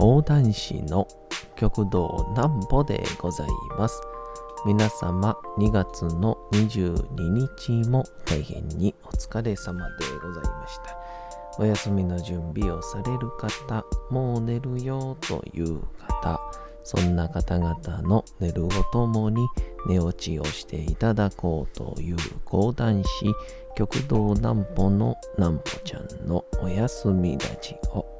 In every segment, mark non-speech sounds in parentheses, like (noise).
講談師の極道南歩でございます。皆様2月の22日も大変にお疲れ様でございました。お休みの準備をされる方、もう寝るよという方、そんな方々の寝るをともに寝落ちをしていただこうという講談師、極道南歩の南歩ちゃんのお休みラジオ。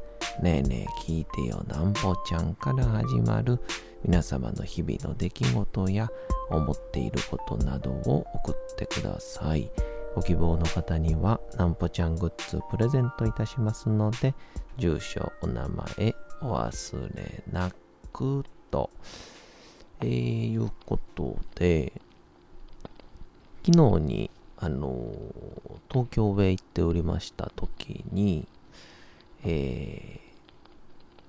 ねえねえ聞いてよなんぽちゃんから始まる皆様の日々の出来事や思っていることなどを送ってください。ご希望の方にはなんぽちゃんグッズプレゼントいたしますので、住所、お名前お忘れなくと、えー、いうことで、昨日にあの東京へ行っておりました時に、えー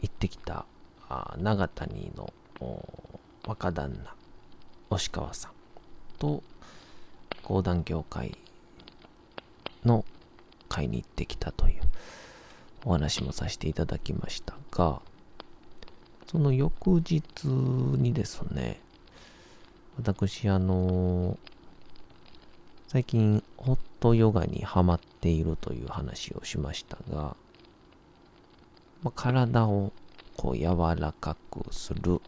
行ってきた長谷の若旦那押川さんと講談協会の会に行ってきたというお話もさせていただきましたがその翌日にですね私あの最近ホットヨガにハマっているという話をしましたがまあ、体をこう柔らかくする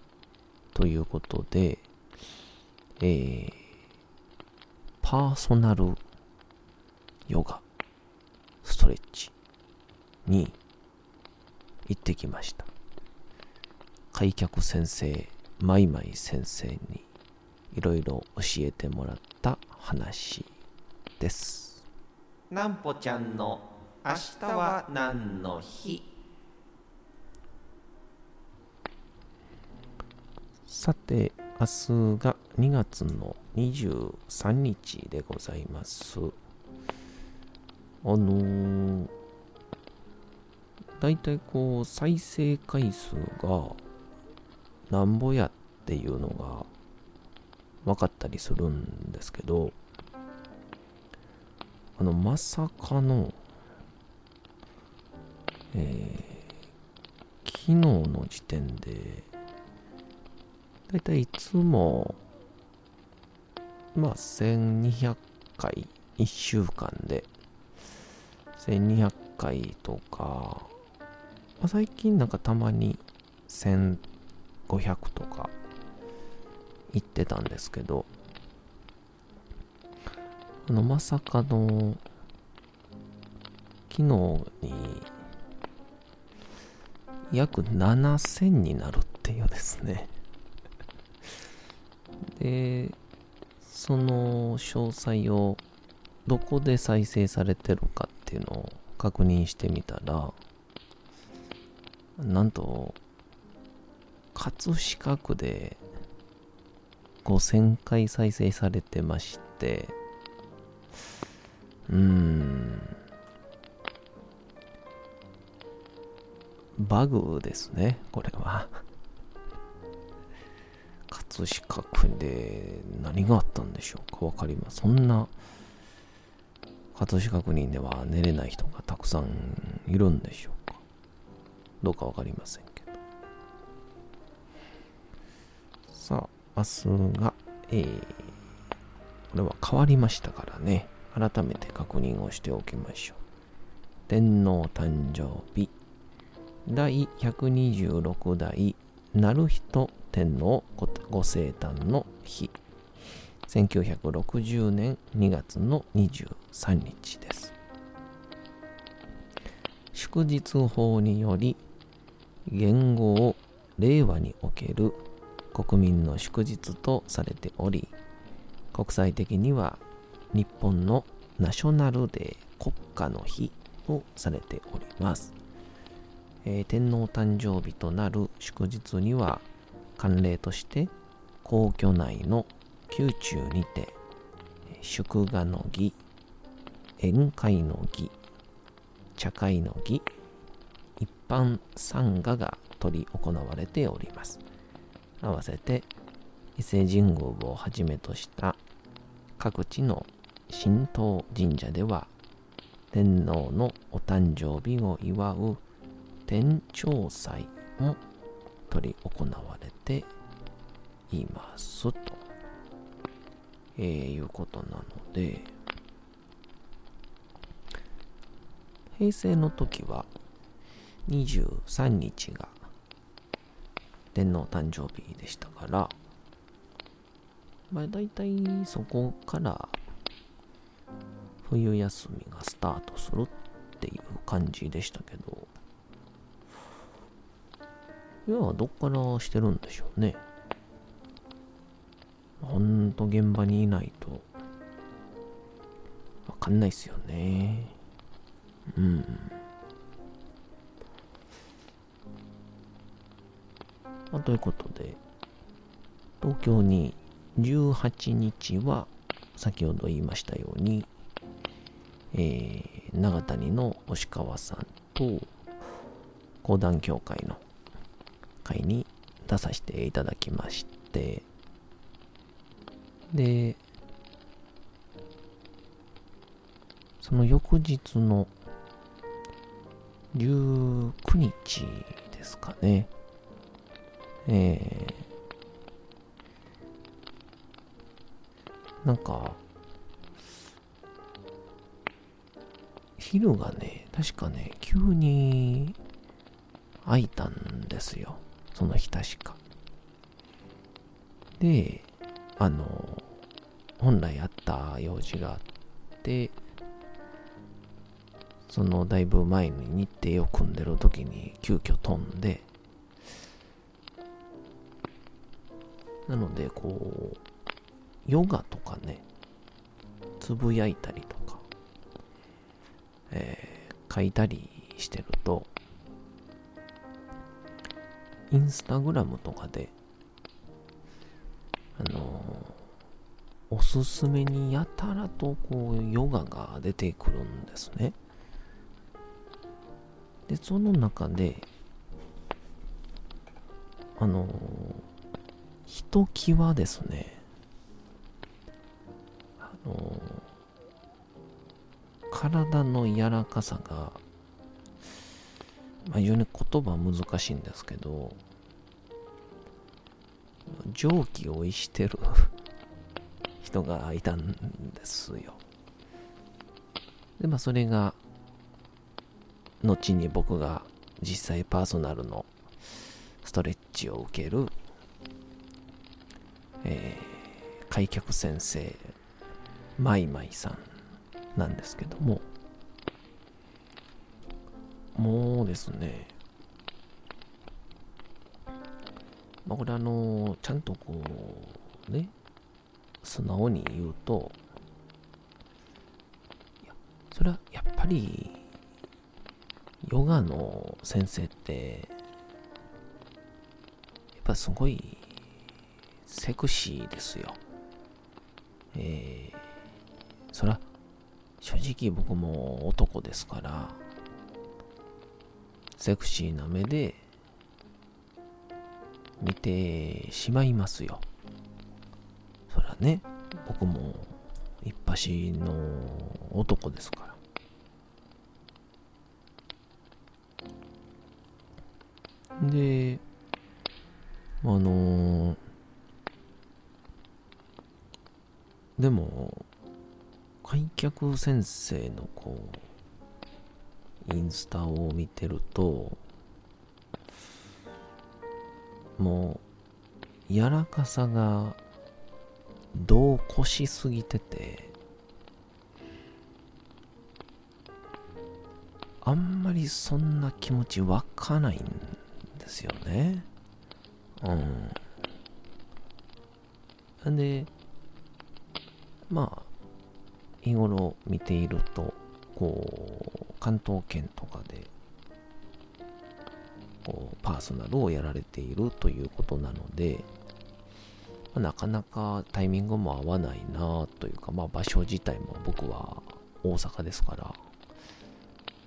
ということで、えー、パーソナルヨガストレッチに行ってきました。開脚先生、マイマイ先生にいろいろ教えてもらった話です。なんぽちゃんの明日は何の日？さて、明日が2月の23日でございます。あのー、だいたいこう、再生回数がなんぼやっていうのが分かったりするんですけど、あの、まさかの、えー、昨日の時点で、だいたいいつも、まあ、1200回、1週間で、1200回とか、まあ、最近なんかたまに1500とか言ってたんですけど、あの、まさかの、昨日に、約7000になるっていうですね。で、その詳細をどこで再生されてるかっていうのを確認してみたら、なんと、葛飾区で5000回再生されてまして、うーん、バグですね、これは。葛飾区で何があったんでしょうかわかります。そんな葛飾区人では寝れない人がたくさんいるんでしょうかどうかわかりませんけど。さあ、明日が、えー、これは変わりましたからね。改めて確認をしておきましょう。天皇誕生日第126代成人天皇ご生誕の日。1960年2月の23日です。祝日法により元号令和における国民の祝日とされており国際的には日本のナショナルデー国家の日とされております。えー、天皇誕生日となる祝日には慣例として皇居内の宮中にて祝賀の儀宴会の儀茶会の儀一般参賀が取り行われております。合わせて伊勢神宮をはじめとした各地の神道神社では天皇のお誕生日を祝う天長祭も取り行われていますと、えー、いうことなので平成の時は23日が天皇誕生日でしたから、まあ大体そこから冬休みがスタートするっていう感じでしたけど、いや、どっからしてるんでしょうね。ほんと現場にいないと、わかんないっすよね。うん。まあ、ということで、東京に18日は、先ほど言いましたように、えー、長谷の押川さんと講談協会の会に出させていただきまして、で、その翌日の19日ですかね。えー、なんか、昼がね、確かね、急に開いたんですよ。その日確か。で、あの、本来あった用事があって、そのだいぶ前に日程を組んでる時に急遽飛んで、なので、こう、ヨガとかね、つぶやいたりとか、えー、書いたりしてると、インスタグラムとかで、あの、おすすめにやたらとこう、ヨガが出てくるんですね。で、その中で、あのひときわですね、あの、体の柔らかさが、まあ、非常に言葉難しいんですけど、蒸気を逸してる (laughs) 人がいたんですよ。で、まあそれが、後に僕が実際パーソナルのストレッチを受けるえー、開脚先生、マイマイさんなんですけども、もうですね、まあ、これあの、ちゃんとこう、ね、素直に言うと、いや、それはやっぱり、ヨガの先生って、やっぱすごいセクシーですよ。えー、そら、正直僕も男ですから、セクシーな目で見てしまいますよ。そらね、僕も一発の男ですから。で、あのー、でも、開脚先生のこう、インスタを見てると、もう、柔らかさが、度を越しすぎてて、あんまりそんな気持ち湧かないんですよね。うん。んで、まあ、日頃見ていると、こう、関東圏とかでこう、パーソナルをやられているということなので、まあ、なかなかタイミングも合わないなというか、まあ、場所自体も僕は大阪ですから。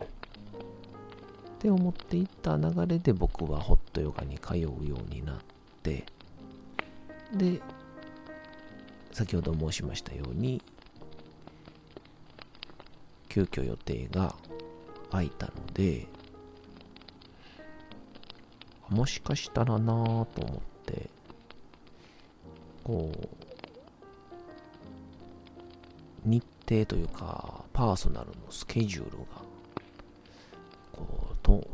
って思っていった流れで僕はホットヨガに通うようになって、で、先ほど申しましたように、急遽予定が空いたので、もしかしたらなぁと思って、こう、日程というか、パーソナルのスケジュールが、こう、と、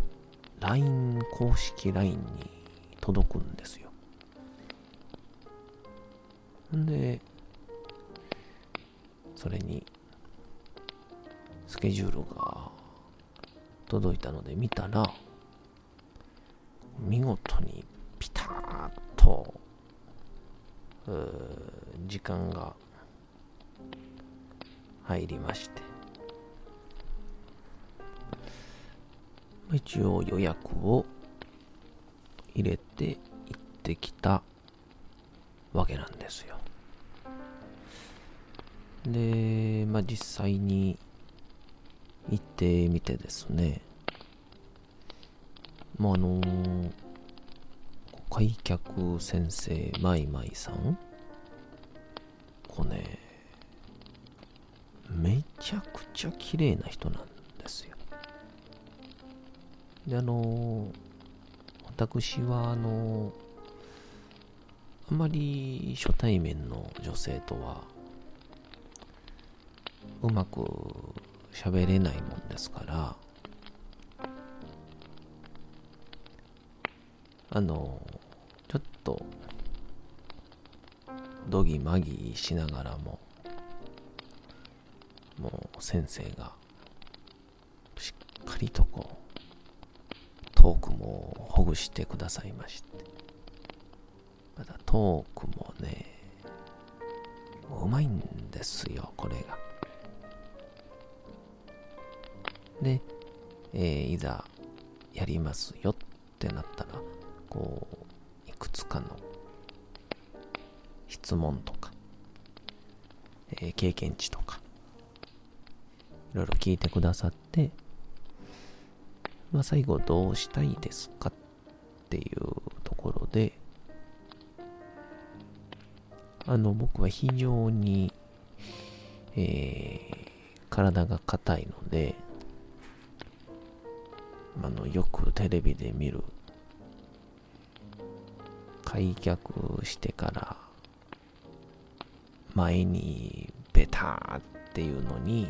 LINE、公式 LINE に届くんですよ。んで、それに、スケジュールが届いたので見たら、見事にピタッと、時間が入りまして、一応予約を入れて行ってきたわけなんですよ。で、まあ実際に行ってみてですね、まああのー、開脚先生マイマイさんこれね、めちゃくちゃ綺麗な人なんですよ。で、あのー、私はあのー、あまり初対面の女性とはうまく喋れないもんですからあのちょっとドギマギしながらももう先生がしっかりとこうトークもほぐしてくださいまして。またトークもねうまいんですよこれが。で、えー、いざやりますよってなったら、こう、いくつかの質問とか、えー、経験値とか、いろいろ聞いてくださって、まあ、最後どうしたいですかっていうところで、あの、僕は非常に、えー、体が硬いので、あのよくテレビで見る。開脚してから前にベターっていうのに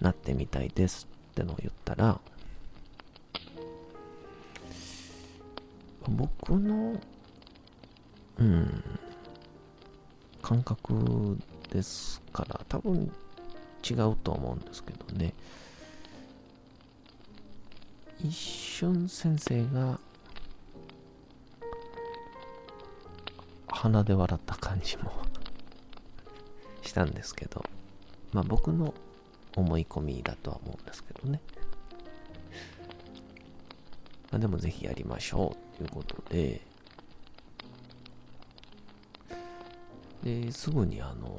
なってみたいですってのを言ったら僕のうん感覚ですから多分違うと思うんですけどね。一瞬先生が鼻で笑った感じも (laughs) したんですけどまあ僕の思い込みだとは思うんですけどね。まあでもぜひやりましょうということで。ですぐにあの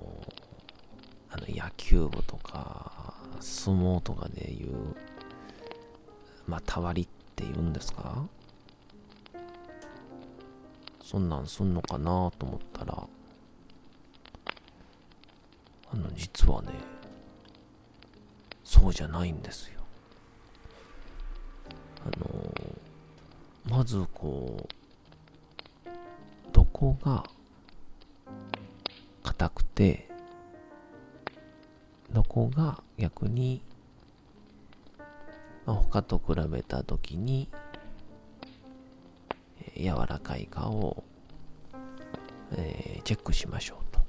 あの野球部とか相撲とかでいうまた割りって言うんですか？そんなんすんのかなと思ったら、あの、実はね、そうじゃないんですよ。あの、まずこう、どこが硬くて、どこが逆に、他と比べた時に、え、柔らかいかを、えー、チェックしましょうと。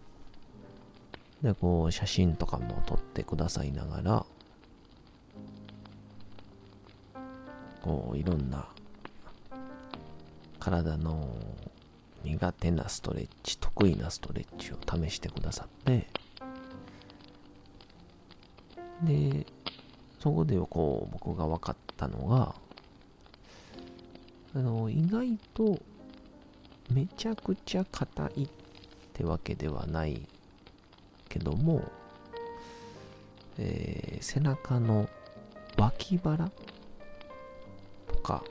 で、こう、写真とかも撮ってくださいながら、こう、いろんな体の苦手なストレッチ、得意なストレッチを試してくださって、で、そこでこう僕が分かったのが、あの、意外とめちゃくちゃ硬いってわけではないけども、えー、背中の脇腹とか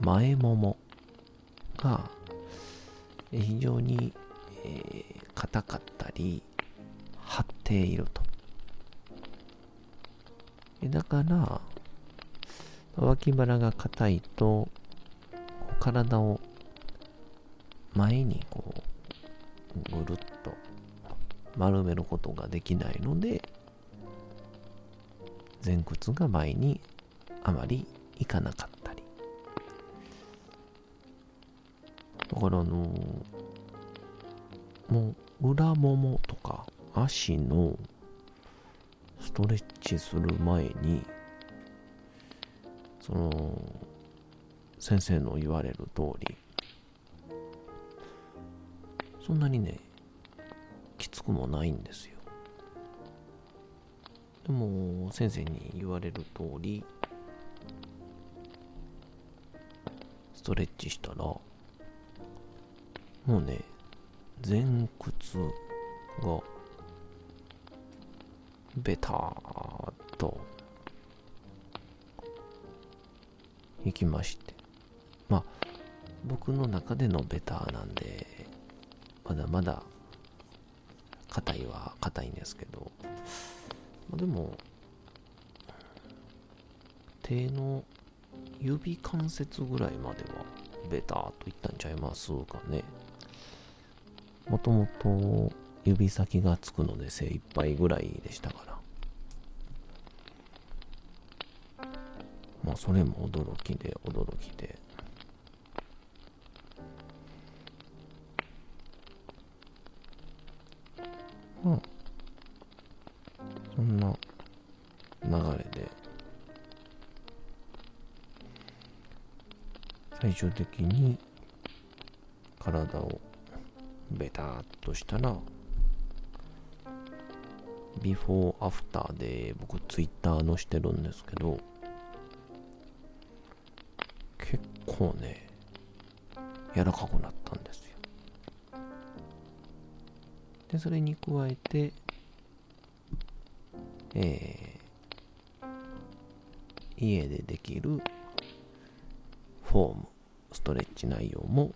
前ももが非常に硬、えー、かったり張っていると。だから脇腹が硬いと体を前にこうぐるっと丸めることができないので前屈が前にあまりいかなかったり。だからあのもう裏ももとか足のストレッチする前にその先生の言われる通りそんなにねきつくもないんですよ。でも先生に言われる通りストレッチしたらもうね前屈がベターといきまして。まあ僕の中でのベターなんでまだまだ硬いは硬いんですけど、まあ、でも手の指関節ぐらいまではベターといったんちゃいますかね。もともと指先がつくので精一杯ぐらいでしたからまあそれも驚きで驚きで。うん。そんな流れで。最終的に体をベターっとしたらビフォーアフターで僕ツイッターのしてるんですけど結構ね柔らかくなったんですよ。でそれに加えてえー、家でできるフォームストレッチ内容も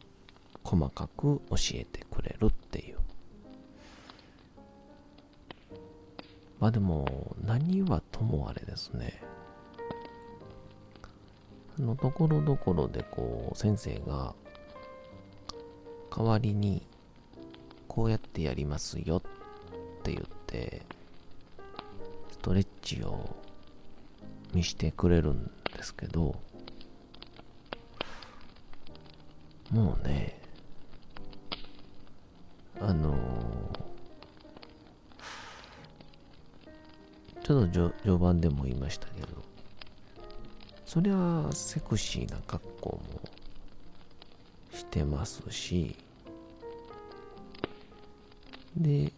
細かく教えてくれるっていう。まあでも何はともあれですね。のところどころでこう先生が代わりにこうやってやりますよって言ってストレッチを見してくれるんですけどもうねあのちょっと序盤でも言いましたけど、そりゃセクシーな格好もしてますし、で、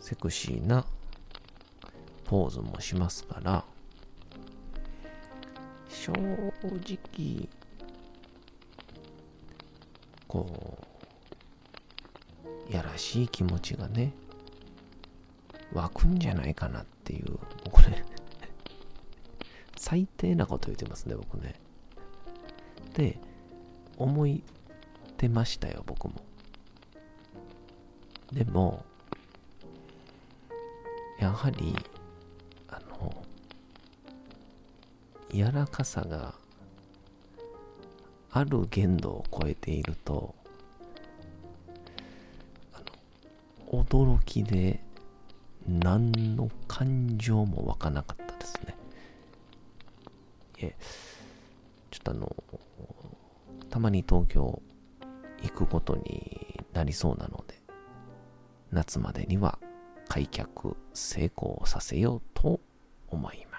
セクシーなポーズもしますから、正直、こう、やらしい気持ちがね、湧くんじゃないかなっていう、最低なこと言ってますね、僕ね。で、思いてましたよ、僕も。でも、やはり、あの、柔らかさがある限度を超えていると、あの、驚きで何の感情も湧かなかった。いえ、ちょっとあの、たまに東京行くことになりそうなので、夏までには開脚成功させようと思います。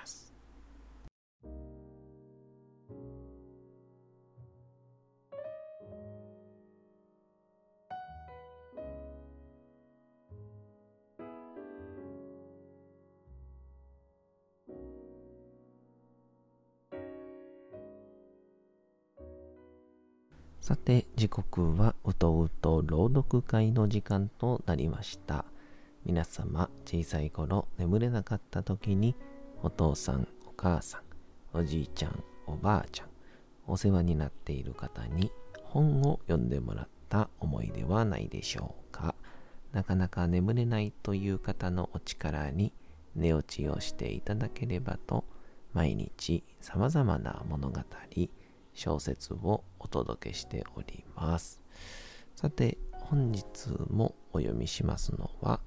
読会の時間となりました。皆様、小さい頃眠れなかった時に、お父さん、お母さん、おじいちゃん、おばあちゃん、お世話になっている方に本を読んでもらった思いではないでしょうか。なかなか眠れないという方のお力に寝落ちをしていただければと、毎日様々な物語、小説をお届けしております。さて、本日もお読みしますのは、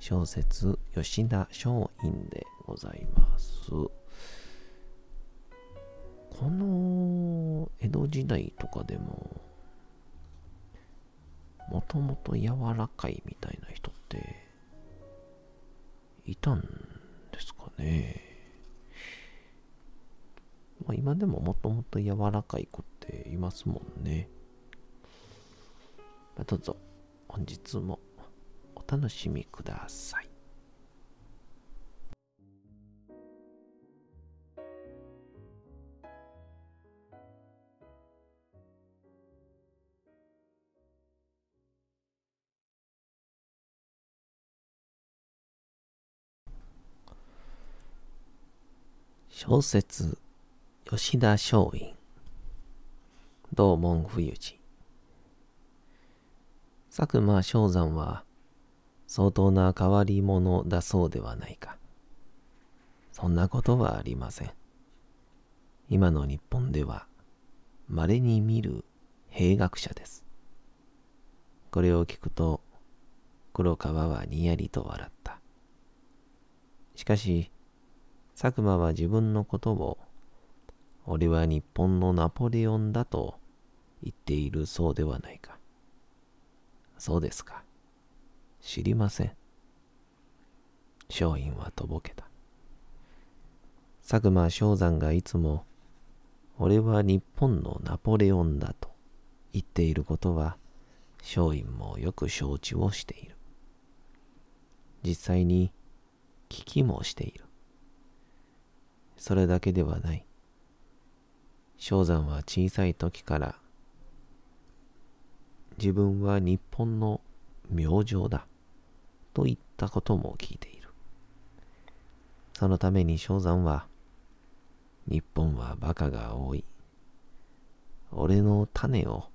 小説吉田松陰でございます。この江戸時代とかでも、もともと柔らかいみたいな人っていたんですかね。まあ、今でももともと柔らかい子っていますもんね。どうぞ。本日もお楽しみください。小説吉田松陰。道門冬治佐久間昌山は相当な変わり者だそうではないか。そんなことはありません。今の日本では稀に見る兵学者です。これを聞くと黒川はにやりと笑った。しかし佐久間は自分のことを俺は日本のナポレオンだと言っているそうではないか。そうですか。知りません。松陰はとぼけた。佐久間昌山がいつも、俺は日本のナポレオンだと言っていることは、松陰もよく承知をしている。実際に聞きもしている。それだけではない。正山は小さい時から自分は日本の明星だと言ったことも聞いている。そのために正山は日本は馬鹿が多い。俺の種を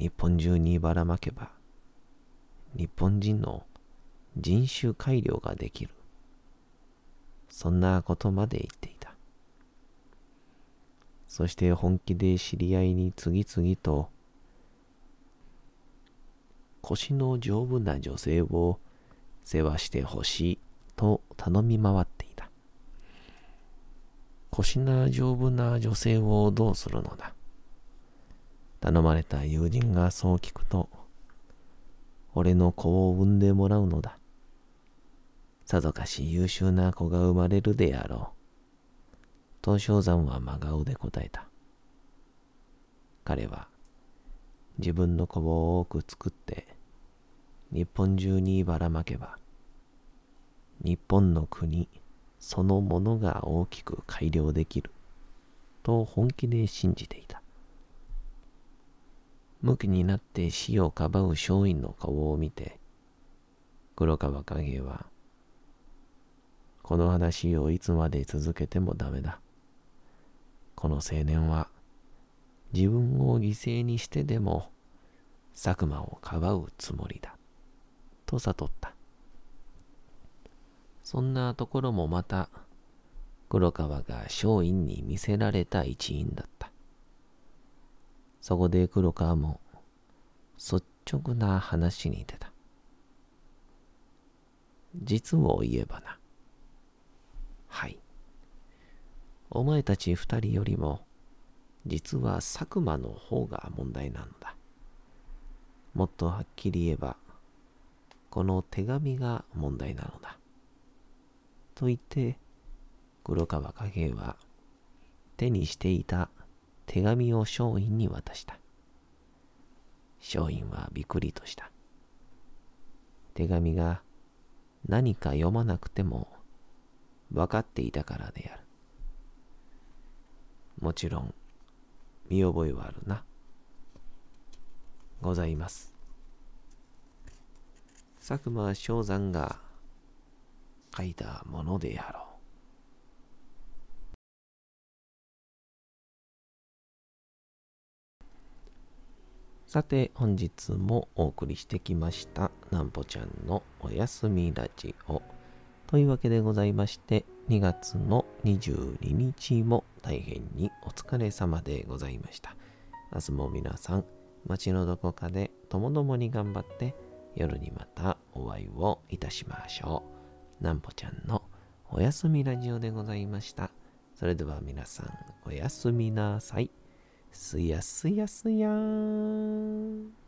日本中にばらまけば日本人の人種改良ができる。そんなことまで言っていた。そして本気で知り合いに次々と腰の丈夫な女性を世話してほしいと頼み回っていた。腰な丈夫な女性をどうするのだ？頼まれた友人がそう聞くと、俺の子を産んでもらうのだ。さぞかし優秀な子が生まれるであろう。東照山は真顔で答えた。彼は自分の子を多く作って日本中にばらまけば日本の国そのものが大きく改良できると本気で信じていた。無気になって死をかばう松陰の顔を見て黒川影はこの話をいつまで続けてもダメだ。この青年は自分を犠牲にしてでも佐久間をかばうつもりだ。と悟った。そんなところもまた黒川が松陰に見せられた一因だった。そこで黒川も率直な話に出た。実を言えばな。はい。お前たち二人よりも、実は佐久間の方が問題なのだ。もっとはっきり言えば、この手紙が問題なのだ。と言って、黒川貨幣は手にしていた手紙を松陰に渡した。松陰はびっくりとした。手紙が何か読まなくても分かっていたからである。もちろん、見覚えはあるな。ございます。佐久間正山が書いたものであろう。さて本日もお送りしてきましたなんぽちゃんのおやすみラジオというわけでございまして2月の22日も大変にお疲れ様でございました明日も皆さん街のどこかでともどもに頑張って夜にまたお会いをいたしましょうなんぽちゃんのおやすみラジオでございましたそれでは皆さんおやすみなさい。すやすやすやーん。